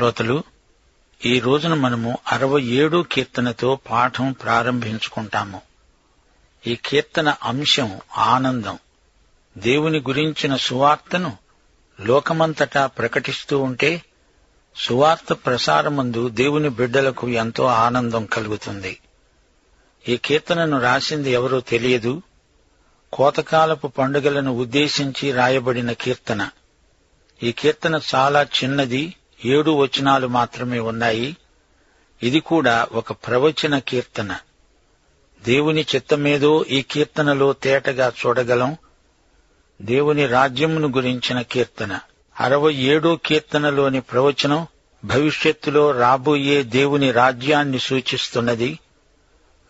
శ్రోతలు ఈ రోజున మనము అరవై ఏడో కీర్తనతో పాఠం ప్రారంభించుకుంటాము. ఈ కీర్తన అంశం ఆనందం. దేవుని గురించిన సువార్తను లోకమంతటా ప్రకటిస్తూ ఉంటే సువార్త ప్రసారమందు దేవుని బిడ్డలకు ఎంతో ఆనందం కలుగుతుంది. ఈ కీర్తనను రాసింది ఎవరో తెలియదు. కోతకాలపు పండుగలను ఉద్దేశించి రాయబడిన కీర్తన. ఈ కీర్తన చాలా చిన్నది ఏడు వచనాలు మాత్రమే ఉన్నాయి. ఇది కూడా ఒక ప్రవచన కీర్తన. దేవుని చిత్తమేదో ఈ కీర్తనలో తేటగా చూడగలం. దేవుని రాజ్యమును గురించిన కీర్తన. అరవై ఏడో కీర్తనలోని ప్రవచనం భవిష్యత్తులో రాబోయే దేవుని రాజ్యాన్ని సూచిస్తున్నది.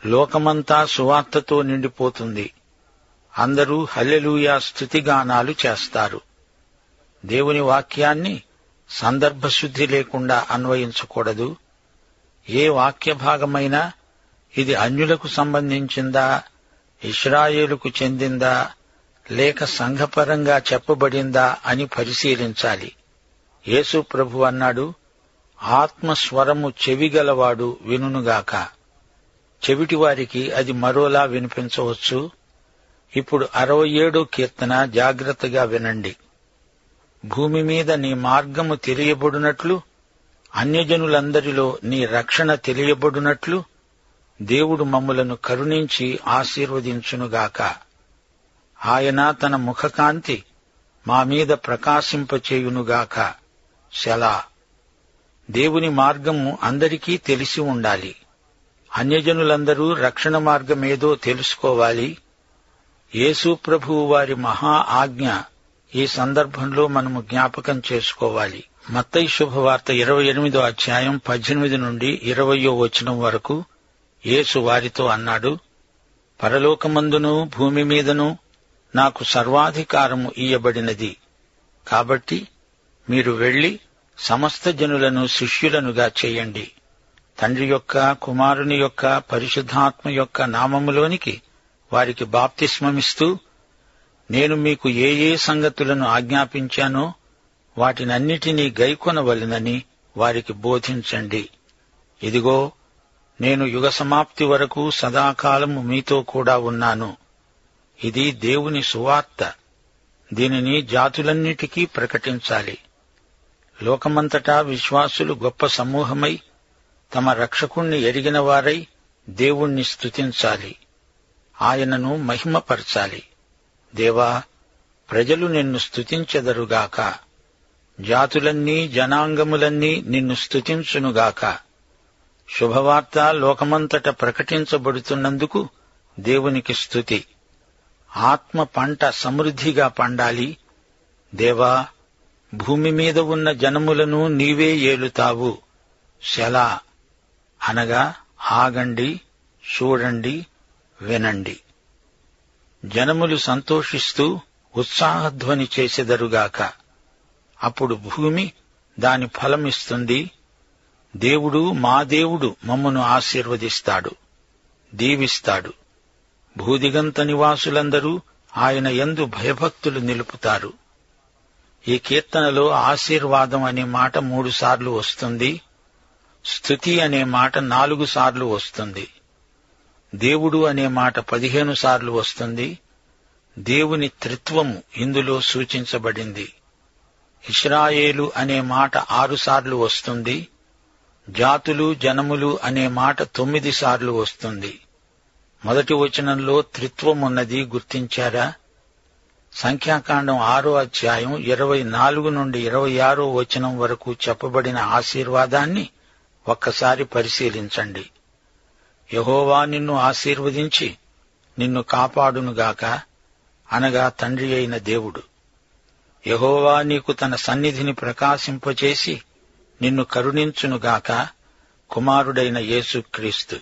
లోకమంతా సువార్తతో నిండిపోతుంది. అందరూ హల్లెలూయా స్థుతిగానాలు చేస్తారు. దేవుని వాక్యాన్ని సందర్భశుద్ధి లేకుండా అన్వయించకూడదు. ఏ వాక్య భాగమైనా ఇది అన్యులకు సంబంధించిందా ఇస్రాయేలుకు చెందిందా లేక సంఘపరంగా చెప్పబడిందా అని పరిశీలించాలి. యేసు ప్రభు అన్నాడు ఆత్మస్వరము చెవిగలవాడు వినుగాక చెవిటివారికి అది మరోలా వినిపించవచ్చు. ఇప్పుడు అరవై ఏడో కీర్తన జాగ్రత్తగా వినండి. భూమి మీద నీ మార్గము తెలియబడునట్లు అన్యజనులందరిలో నీ రక్షణ తెలియబడునట్లు దేవుడు మమ్ములను కరుణించి ఆశీర్వదించునుగాక. ఆయన తన ముఖకాంతి మా మీద ప్రకాశింపచేయునుగాక. శలా. దేవుని మార్గము అందరికీ తెలిసి ఉండాలి. అన్యజనులందరూ రక్షణ మార్గమేదో తెలుసుకోవాలి. యేసు ప్రభువు వారి మహా ఆజ్ఞ ఈ సందర్భంలో మనము జ్ఞాపకం చేసుకోవాలి. మత్తయి శుభవార్త ఇరవై ఎనిమిదో అధ్యాయం పద్దెనిమిది నుండి ఇరవయో వచనం వరకు యేసు వారితో అన్నాడు పరలోకమందును భూమి మీదను నాకు సర్వాధికారము ఇయ్యబడినది. కాబట్టి మీరు వెళ్ళి సమస్త జనులను శిష్యులనుగా చేయండి. తండ్రి యొక్క కుమారుని యొక్క పరిశుద్ధాత్మ యొక్క నామములోనికి వారికి బాప్తిస్మమిస్తూ నేను మీకు ఏ ఏ సంగతులను ఆజ్ఞాపించానో వాటినన్నిటినీ గైకొనవలెనని వారికి బోధించండి. ఇదిగో నేను యుగ సమాప్తి వరకు సదాకాలము మీతో కూడా ఉన్నాను. ఇది దేవుని సువార్త. దీనిని జాతులన్నిటికీ ప్రకటించాలి. లోకమంతటా విశ్వాసులు గొప్ప సమూహమై తమ రక్షకుణ్ణి ఎరిగిన వారై దేవుణ్ణి స్తుతించాలి. ఆయనను మహిమపరచాలి. దేవా ప్రజలు నిన్ను స్తుతించెదరుగాక. జాతులన్నీ జనాంగములన్నీ నిన్ను స్తుతించునుగాక. శుభవార్త లోకమంతట ప్రకటించబడుతున్నందుకు దేవునికి స్తుతి. ఆత్మ పంట సమృద్ధిగా పండాలి. దేవా భూమి మీద ఉన్న జనములను నీవే ఏలుతావు. శలా అనగా ఆగండి చూడండి వినండి. జనములు సంతోషిస్తూ ఉత్సాహధ్వని చేసెదరుగాక. అప్పుడు భూమి దాని ఫలమిస్తుంది. దేవుడు మా దేవుడు మమ్మను ఆశీర్వదిస్తాడు. దీవిస్తాడు. భూదిగంత నివాసులందరూ ఆయన ఎందు భయభక్తులు నిలుపుతారు. ఈ కీర్తనలో ఆశీర్వాదం అనే మాట మూడుసార్లు వస్తుంది. స్థుతి అనే మాట నాలుగు సార్లు వస్తుంది. దేవుడు అనే మాట పదిహేను సార్లు వస్తుంది. దేవుని త్రిత్వము ఇందులో సూచించబడింది. ఇస్రాయేలు అనే మాట ఆరుసార్లు వస్తుంది. జాతులు జనములు అనే మాట తొమ్మిది సార్లు వస్తుంది. మొదటి వచనంలో త్రిత్వమున్నది గుర్తించారా? సంఖ్యాకాండం ఆరో అధ్యాయం ఇరవై నాలుగు నుండి ఇరవై ఆరో వచనం వరకు చెప్పబడిన ఆశీర్వాదాన్ని ఒక్కసారి పరిశీలించండి. యహోవా నిన్ను ఆశీర్వదించి నిన్ను కాపాడునుగాక అనగా తండ్రి అయిన దేవుడు. యహోవా నీకు తన సన్నిధిని ప్రకాశింపచేసి నిన్ను కరుణించునుగాక కుమారుడైన యేసుక్రీస్తు.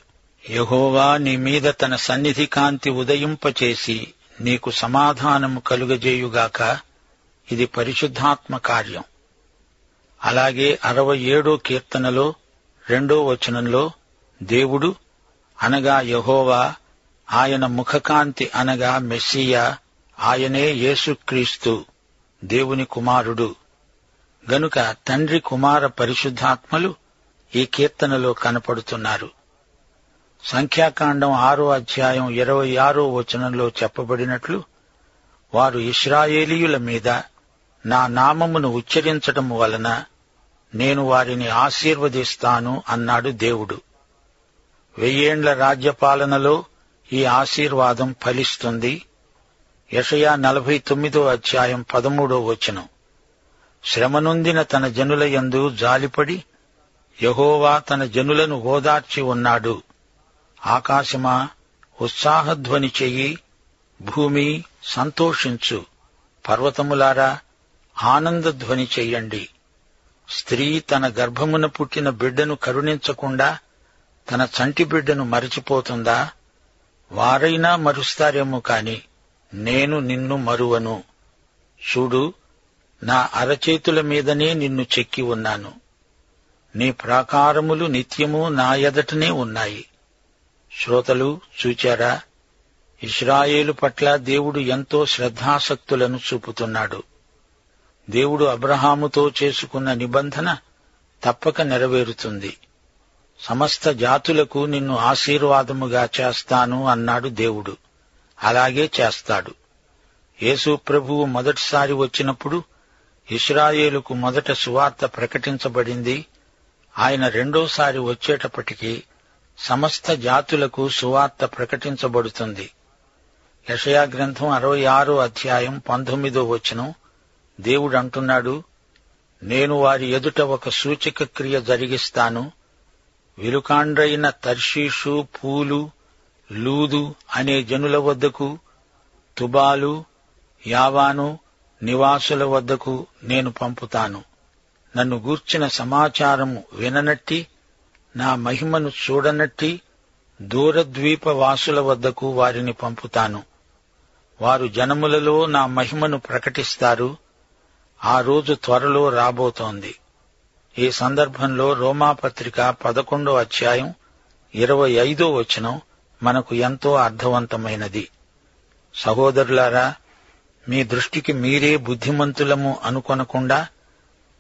యహోవా నీ మీద తన సన్నిధి కాంతి ఉదయింపచేసి నీకు సమాధానము కలుగజేయుగాక ఇది పరిశుద్ధాత్మ కార్యం. అలాగే అరవై ఏడో కీర్తనలో రెండో వచనంలో దేవుడు అనగా యహోవా ఆయన ముఖకాంతి అనగా మెస్సియా ఆయనే యేసుక్రీస్తు దేవుని కుమారుడు. గనుక తండ్రి కుమార పరిశుద్ధాత్మలు ఈ కీర్తనలో కనపడుతున్నారు. సంఖ్యాకాండం ఆరో అధ్యాయం ఇరవై ఆరో వచనంలో చెప్పబడినట్లు వారు ఇస్రాయేలీయుల మీద నా నామమును ఉచ్చరించటం వలన నేను వారిని ఆశీర్వదిస్తాను అన్నాడు దేవుడు. వెయ్యేండ్ల రాజ్యపాలనలో ఈ ఆశీర్వాదం ఫలిస్తుంది. యషయా నలభై తొమ్మిదో అధ్యాయం పదమూడో వచనం. శ్రమనొందిన తన జనుల యందు జాలిపడి యహోవా తన జనులను ఓదార్చి ఉన్నాడు. ఆకాశమా ఉత్సాహధ్వని చెయ్యి భూమి సంతోషించు. పర్వతములారా ఆనందధ్వని చెయ్యండి. స్త్రీ తన గర్భమున పుట్టిన బిడ్డను కరుణించకుండా తన చంటి బిడ్డను మరిచిపోతుందా? వారైనా మరుస్తారేమో కాని నేను నిన్ను మరువను. చూడు నా అరచేతుల మీదనే నిన్ను చెక్కి ఉన్నాను. నీ ప్రాకారములు నిత్యము నా ఎదటనే ఉన్నాయి. శ్రోతలు చూచారా? ఇస్రాయేలు పట్ల దేవుడు ఎంతో శ్రద్ధాసక్తులను చూపుతున్నాడు. దేవుడు అబ్రహాముతో చేసుకున్న నిబంధన తప్పక నెరవేరుతుంది. సమస్త జాతులకు నిన్ను ఆశీర్వాదముగా చేస్తాను అన్నాడు దేవుడు. అలాగే చేస్తాడు. యేసు ప్రభువు మొదటిసారి వచ్చినప్పుడు ఇస్రాయేలుకు మొదట సువార్త ప్రకటించబడింది. ఆయన రెండోసారి వచ్చేటప్పటికి సమస్త జాతులకు సువార్త ప్రకటించబడుతుంది. యషయా గ్రంథం అరవై ఆరో అధ్యాయం పంతొమ్మిదో వచనం దేవుడు అంటున్నాడు నేను వారి ఎదుట ఒక సూచక క్రియ జరిగిస్తాను. వెలుకాండ్రైన తర్షీషు పూలు లూదు అనే జనుల వద్దకు తుబాలు యావాను నివాసుల వద్దకు నేను పంపుతాను. నన్ను గూర్చిన సమాచారము విననట్టి నా మహిమను చూడనట్టి దూరద్వీప వాసుల వద్దకు వారిని పంపుతాను. వారు జనములలో నా మహిమను ప్రకటిస్తారు. ఆ రోజు త్వరలో రాబోతోంది. ఈ సందర్భంలో రోమాపత్రిక పదకొండో అధ్యాయం ఇరవై ఐదో వచనం మనకు ఎంతో అర్థవంతమైనది. సహోదరులారా మీ దృష్టికి మీరే బుద్ధిమంతులము అనుకొనకుండా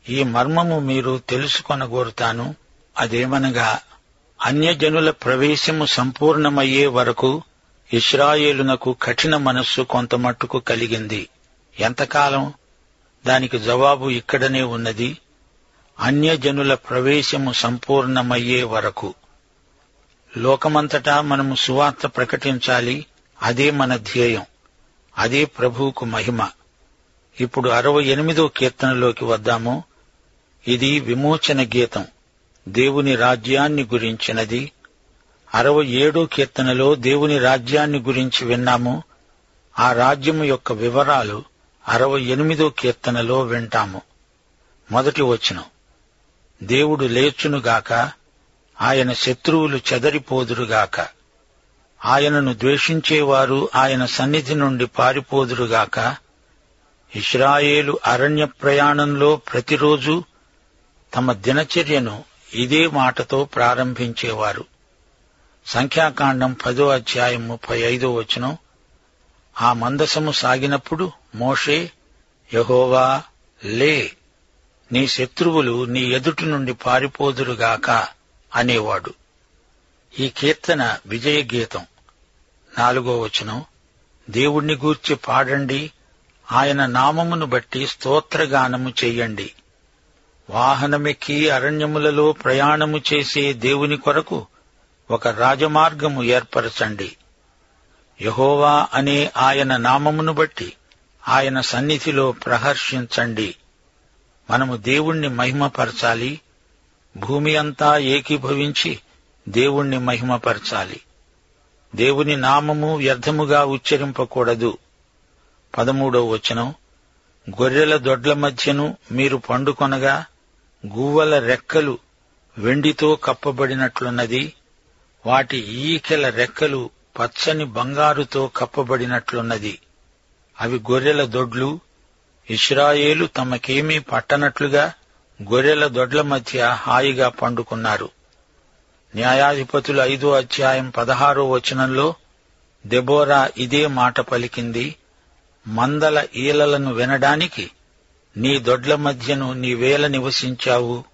ఈ మర్మము మీరు తెలుసుకొనగోరుతాను. అదేమనగా అన్యజనుల ప్రవేశము సంపూర్ణమయ్యే వరకు ఇస్రాయేలునకు కఠిన మనస్సు కొంతమట్టుకు కలిగింది. ఎంతకాలం? దానికి జవాబు ఇక్కడనే ఉన్నది. అన్యజనుల ప్రవేశము సంపూర్ణమయ్యే వరకు. లోకమంతటా మనము సువార్త ప్రకటించాలి అదే మన ధ్యేయం అదే ప్రభువుకు మహిమ. ఇప్పుడు అరవై ఎనిమిదో కీర్తనలోకి వద్దాము. ఇది విమోచన గీతం దేవుని రాజ్యాన్ని గురించినది. అరవై ఏడో కీర్తనలో దేవుని రాజ్యాన్ని గురించి విన్నాము. ఆ రాజ్యము యొక్క వివరాలు అరవై ఎనిమిదో కీర్తనలో వింటాము. మొదటి వచనం. దేవుడు లేచునుగాక ఆయన శత్రువులు చెదరిపోదురుగాక. ఆయనను ద్వేషించేవారు ఆయన సన్నిధి నుండి పారిపోదురుగాక. ఇస్రాయేలు అరణ్య ప్రయాణంలో ప్రతిరోజు తమ దినచర్యను ఇదే మాటతో ప్రారంభించేవారు. సంఖ్యాకాండం పదో అధ్యాయం ముప్పై ఐదో వచనం. ఆ మందసము సాగినప్పుడు మోషే యహోవా లే నీ శత్రువులు నీ ఎదుటి నుండి పారిపోదురుగాక అనేవాడు. ఈ కీర్తన విజయ గీతం. నాలుగో వచనం. దేవుణ్ణి గూర్చి పాడండి. ఆయన నామమును బట్టి స్తోత్రగానము చెయ్యండి వాహనమెక్కి అరణ్యములలో ప్రయాణము చేసే దేవుని కొరకు ఒక రాజమార్గము ఏర్పరచండి. యహోవా అనే ఆయన నామమును బట్టి ఆయన సన్నిధిలో ప్రహర్షించండి. మనము దేవుణ్ణి మహిమపరచాలి. భూమి అంతా ఏకీభవించి దేవుణ్ణి మహిమపరచాలి. దేవుని నామము వ్యర్థముగా ఉచ్చరింపకూడదు. పదమూడో వచనం. గొర్రెల దొడ్ల మధ్యను మీరు పండుకొనగా గువ్వల రెక్కలు వెండితో కప్పబడినట్లున్నది. వాటి ఈకెల రెక్కలు పచ్చని బంగారుతో కప్పబడినట్లున్నది. అవి గొర్రెల దొడ్లు ఇస్రాయేలు తమకేమీ పట్టనట్లుగా గొర్రెల దొడ్ల మధ్య హాయిగా పండుకున్నారు. న్యాయాధిపతులు ఐదో అధ్యాయం పదహారో వచనంలో దెబోరా ఇదే మాట పలికింది మందల ఈలలను వినడానికి నీ దొడ్ల మధ్యను నీవేల నివసించావు.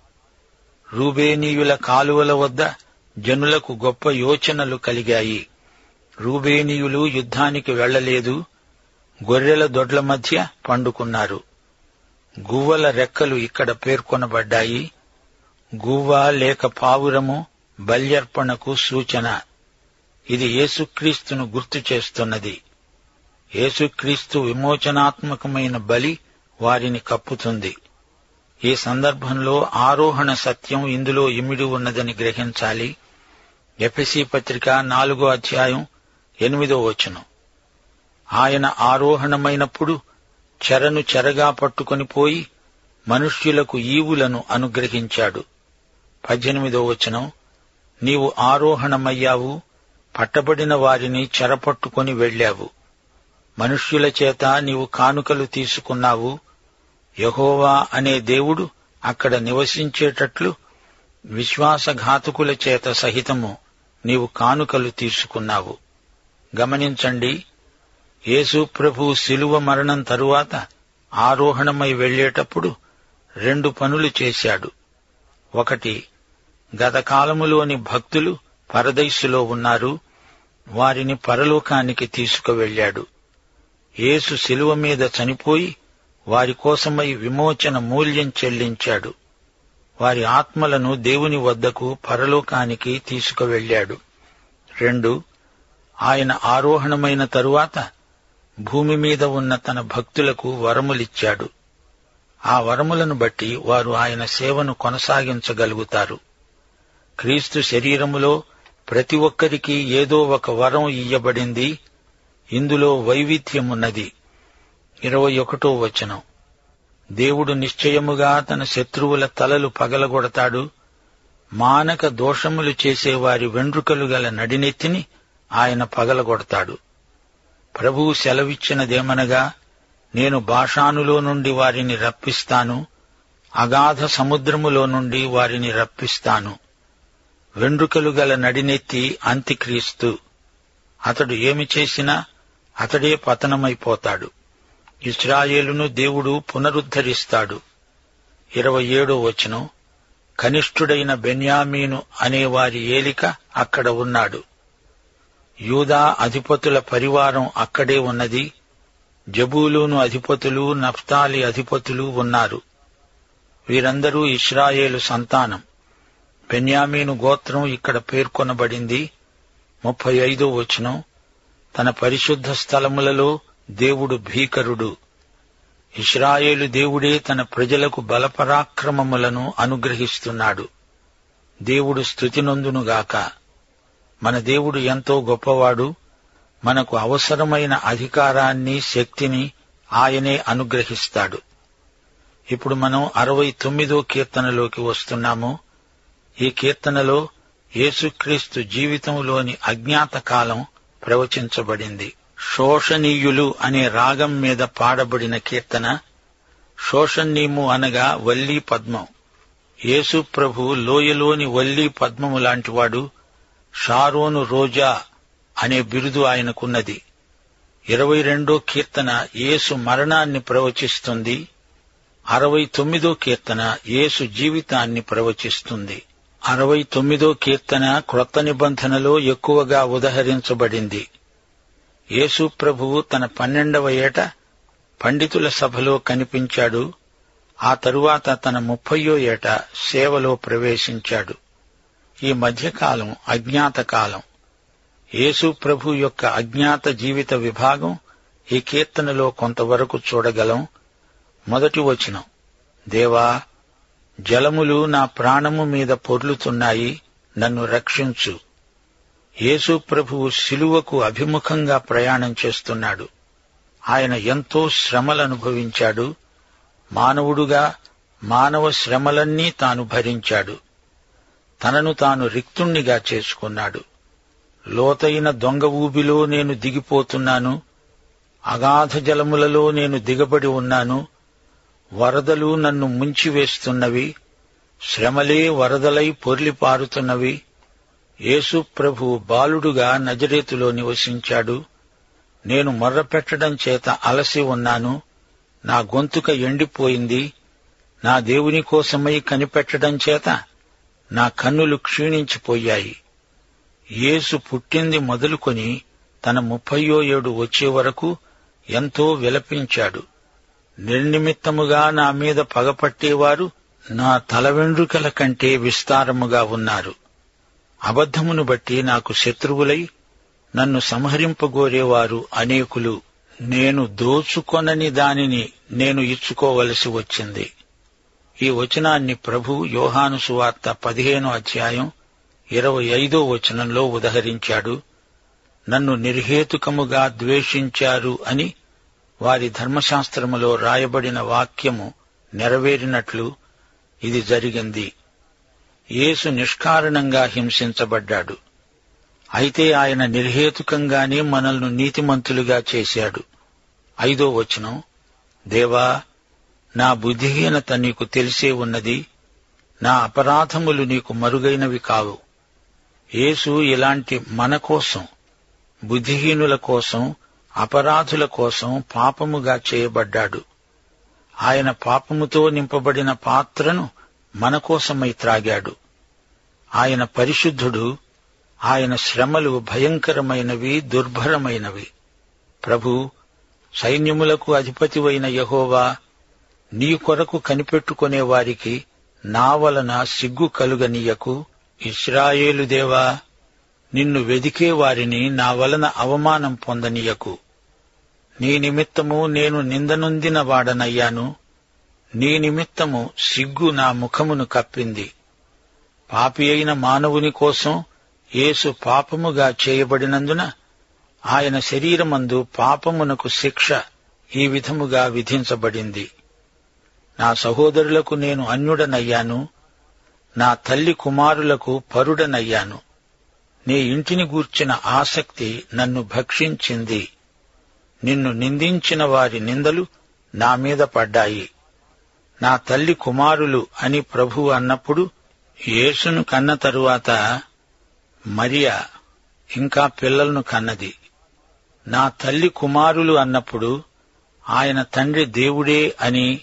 రూబేనీయుల కాలువల వద్ద జనులకు గొప్ప యోచనలు కలిగాయి. రూబేనీయులు యుద్ధానికి వెళ్ళలేదు గొర్రెల దొడ్ల మధ్య పండుకున్నారు. గువ్వల రెక్కలు ఇక్కడ పేర్కొనబడ్డాయి. గువ్వ లేక పావురము బల్యర్పణకు సూచన. ఇది యేసుక్రీస్తును గుర్తు చేస్తున్నది. యేసుక్రీస్తు విమోచనాత్మకమైన బలి వారిని కప్పుతుంది. ఈ సందర్భంలో ఆరోహణ సత్యం ఇందులో ఇమిడి ఉన్నదని గ్రహించాలి. ఎఫ్ఎసి పత్రిక నాలుగో అధ్యాయం ఎనిమిదో వచనం. ఆయన ఆరోహణమైనప్పుడు చెరను చెరగా పట్టుకొని పోయి మనుష్యులకు ఈవులను అనుగ్రహించాడు. పద్దెనిమిదో వచనం. నీవు ఆరోహణమయ్యావు పట్టబడిన వారిని చెరపట్టుకొని వెళ్ళావు మనుష్యుల చేత నీవు కానుకలు తీసుకున్నావు. యహోవా అనే దేవుడు అక్కడ నివసించేటట్లు విశ్వాసఘాతుకుల చేత సహితము నీవు కానుకలు తీసుకున్నావు. గమనించండి యేసుప్రభు శిలువ మరణం తరువాత ఆరోహణమై వెళ్ళేటప్పుడు రెండు పనులు చేశాడు. ఒకటి గతకాలములోని భక్తులు పరదైసులో ఉన్నారు. వారిని పరలోకానికి తీసుకువెళ్ళాడు యేసు శిలువ మీద చనిపోయి వారి కోసమై విమోచన మూల్యం చెల్లించాడు. వారి ఆత్మలను దేవుని వద్దకు పరలోకానికి తీసుకువెళ్ళాడు రెండు ఆయన ఆరోహణమైన తరువాత భూమి మీద ఉన్న తన భక్తులకు వరములిచ్చాడు. ఆ వరములను బట్టి వారు ఆయన సేవను కొనసాగించగలుగుతారు. క్రీస్తు శరీరములో ప్రతి ఒక్కరికి ఏదో ఒక వరం ఇయ్యబడింది. ఇందులో వైవిధ్యమున్నది. ఇరవై ఒకటో వచనం. దేవుడు నిశ్చయముగా తన శత్రువుల తలలు పగలగొడతాడు. మానక దోషములు చేసేవారి వెండ్రుకలు గల నడినెత్తిని ఆయన పగలగొడతాడు. ప్రభువు సెలవిచ్చినదేమనగా నేను భాషానులో నుండి వారిని రప్పిస్తాను అగాధ సముద్రములో నుండి వారిని రప్పిస్తాను. వెండ్రుకలు గల నడినెత్తి అంత్యక్రీస్తు. అతడు ఏమి చేసినా అతడే పతనమైపోతాడు. ఇస్రాయేలును దేవుడు పునరుద్ధరిస్తాడు. ఇరవై ఏడో వచనం. కనిష్ఠుడైన బెన్యామీను అనేవారి ఏలిక అక్కడ ఉన్నాడు. యూదా అధిపతుల పరివారం అక్కడే ఉన్నది. జబూలూను అధిపతులు నఫ్తాలి అధిపతులు ఉన్నారు. వీరందరూ ఇస్రాయేలు సంతానం. బెన్యామీను గోత్రం ఇక్కడ పేర్కొనబడింది. ముప్పై ఐదో వచనం. తన పరిశుద్ధ స్థలములలో దేవుడు భీకరుడు. ఇస్రాయేలు దేవుడే తన ప్రజలకు బలపరాక్రమములను అనుగ్రహిస్తున్నాడు. దేవుడు స్థుతినొందునుగాక. మన దేవుడు ఎంతో గొప్పవాడు. మనకు అవసరమైన అధికారాన్ని శక్తిని ఆయనే అనుగ్రహిస్తాడు. ఇప్పుడు మనం అరవై తొమ్మిదో కీర్తనలోకి వస్తున్నాము. ఈ కీర్తనలో యేసుక్రీస్తు జీవితంలోని అజ్ఞాత కాలం ప్రవచించబడింది. శోషనీయులు అనే రాగం మీద పాడబడిన కీర్తన. శోషణీయము అనగా వల్లీ పద్మం యేసు ప్రభు లోయలోని వల్లీ పద్మము లాంటివాడు షారోను రోజా అనే బిరుదు ఆయనకున్నది. ఇరవై రెండో కీర్తన యేసు మరణాన్ని ప్రవచిస్తుంది. అరవై తొమ్మిదో కీర్తన యేసు జీవితాన్ని ప్రవచిస్తుంది. అరవై తొమ్మిదో కీర్తన క్రొత్త నిబంధనలో ఎక్కువగా ఉదహరించబడింది. యేసు ప్రభువు తన పన్నెండవ ఏట పండితుల సభలో కనిపించాడు. ఆ తరువాత తన ముప్పయో ఏట సేవలో ప్రవేశించాడు. ఈ మధ్యకాలం అజ్ఞాత కాలం యేసు ప్రభు యొక్క అజ్ఞాత జీవిత విభాగం ఈ కీర్తనలో కొంతవరకు చూడగలం. మొదటి వచనం దేవా జలములు నా ప్రాణము మీద పొర్లుతున్నాయి నన్ను రక్షించు. యేసు ప్రభువు శిలువకు అభిముఖంగా ప్రయాణం చేస్తున్నాడు. ఆయన ఎంతో శ్రమలనుభవించాడు మానవుడుగా మానవ శ్రమలన్నీ తాను భరించాడు. తనను తాను రిక్తుణ్ణిగా చేసుకున్నాడు. లోతైన దొంగ ఊబిలో నేను దిగిపోతున్నాను. అగాధ జలములలో నేను దిగబడి ఉన్నాను. వరదలు నన్ను ముంచివేస్తున్నవి. శ్రమలే వరదలై పొర్లిపారుతున్నవి యేసు ప్రభు బాలుడుగా నజరేతులో నివసించాడు. నేను మొర్రపెట్టడం చేత అలసి ఉన్నాను. నా గొంతుక ఎండిపోయింది. నా దేవుని కోసమై కనిపెట్టడం చేత నా కన్నులు క్షీణించిపోయాయి. యేసు పుట్టింది మొదలుకొని తన ముప్పయో ఏడు వచ్చే వరకు ఎంతో విలపించాడు. నిర్నిమిత్తముగా నా మీద పగపట్టేవారు నా తల వెండ్రుకల కంటే విస్తారముగా ఉన్నారు. అబద్ధమును బట్టి నాకు శత్రువులై నన్ను సంహరింపగోరేవారు అనేకులు. నేను దోచుకొనని దానిని నేను ఇచ్చుకోవలసి వచ్చింది. ఈ వచనాన్ని ప్రభు యోహాను సువార్త పదిహేను అధ్యాయం ఇరవై ఐదో వచనంలో ఉదహరించాడు. నన్ను నిర్హేతుకముగా ద్వేషించారు అని వారి ధర్మశాస్త్రములో రాయబడిన వాక్యము నెరవేరినట్లు ఇది జరిగింది. యేసు నిష్కారణంగా హింసించబడ్డాడు. అయితే ఆయన నిర్హేతుకంగానే మనల్ని నీతిమంతులుగా చేశాడు. ఐదో వచనం దేవా నా బుద్ధిహీనత నీకు తెలిసే ఉన్నది నా అపరాధములు నీకు మరుగైనవి కావు. యేసు ఇలాంటి మన కోసం బుద్ధిహీనుల కోసం అపరాధుల కోసం పాపముగా చేయబడ్డాడు. ఆయన పాపముతో నింపబడిన పాత్రను మన కోసమై త్రాగాడు. ఆయన పరిశుద్ధుడు ఆయన శ్రమలు భయంకరమైనవి దుర్భరమైనవి. ప్రభు సైన్యములకు అధిపతివైన యహోవా నీ కొరకు కనిపెట్టుకునే వారికి నా వలన సిగ్గు కలుగనీయకు. ఇస్రాయేలు దేవా నిన్ను వెదికే వారిని నా వలన అవమానం పొందనీయకు. నీ నిమిత్తము నేను నిందనొందిన వాడనయ్యాను. నీ నిమిత్తము సిగ్గు నా ముఖమును కప్పింది. పాపి అయిన మానవుని కోసం యేసు పాపముగా చేయబడినందున ఆయన శరీరమందు పాపమునకు శిక్ష ఈ విధముగా విధించబడింది. నా సహోదరులకు నేను అన్యుడనయ్యాను. నా తల్లి కుమారులకు పరుడనయ్యాను. నీ ఇంటిని గూర్చిన ఆసక్తి నన్ను భక్షించింది. నిన్ను నిందించిన వారి నిందలు నా మీద పడ్డాయి. నా తల్లి కుమారులు అని ప్రభు అన్నప్పుడు యేసును కన్న తరువాత మరియా ఇంకా పిల్లలను కన్నది. నా తల్లి కుమారులు అన్నప్పుడు ఆయన తండ్రి దేవుడే అని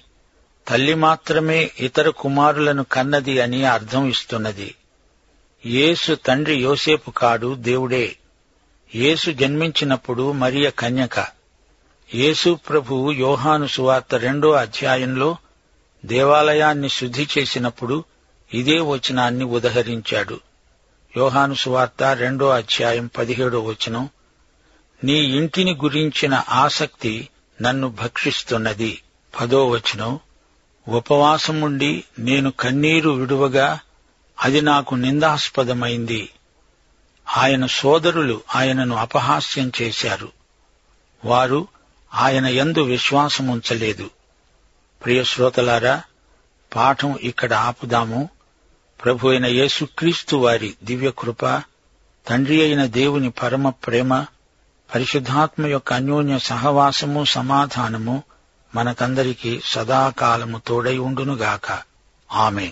తల్లి మాత్రమే ఇతర కుమారులను కన్నది అని అర్థం ఇస్తున్నది. యేసు తండ్రి యోసేపు కాడు దేవుడే. యేసు జన్మించినప్పుడు మరియ కన్యక. యేసు ప్రభు యోహాను సువార్త రెండో అధ్యాయంలో దేవాలయాన్ని శుద్ధి చేసినప్పుడు ఇదే వచనాన్ని ఉదహరించాడు. యోహాను సువార్త రెండో అధ్యాయం పదిహేడో వచనం నీ ఇంటిని గురించిన ఆసక్తి నన్ను భక్షిస్తున్నది. పదో వచనం ఉపవాసముండి నేను కన్నీరు విడువగా అది నాకు నిందాస్పదమైంది. ఆయన సోదరులు ఆయనను అపహాస్యం చేశారు. వారు ఆయన యందు విశ్వాసముంచలేదు ప్రియశ్రోతలారా పాఠం ఇక్కడ ఆపుదాము. ప్రభు అయిన యేసుక్రీస్తు వారి దివ్యకృప తండ్రి అయిన దేవుని పరమ ప్రేమ పరిశుద్ధాత్మ యొక్క అన్యోన్య సహవాసము సమాధానము మనకందరికీ సదాకాలము తోడై ఉండునుగాక. ఆమెన్.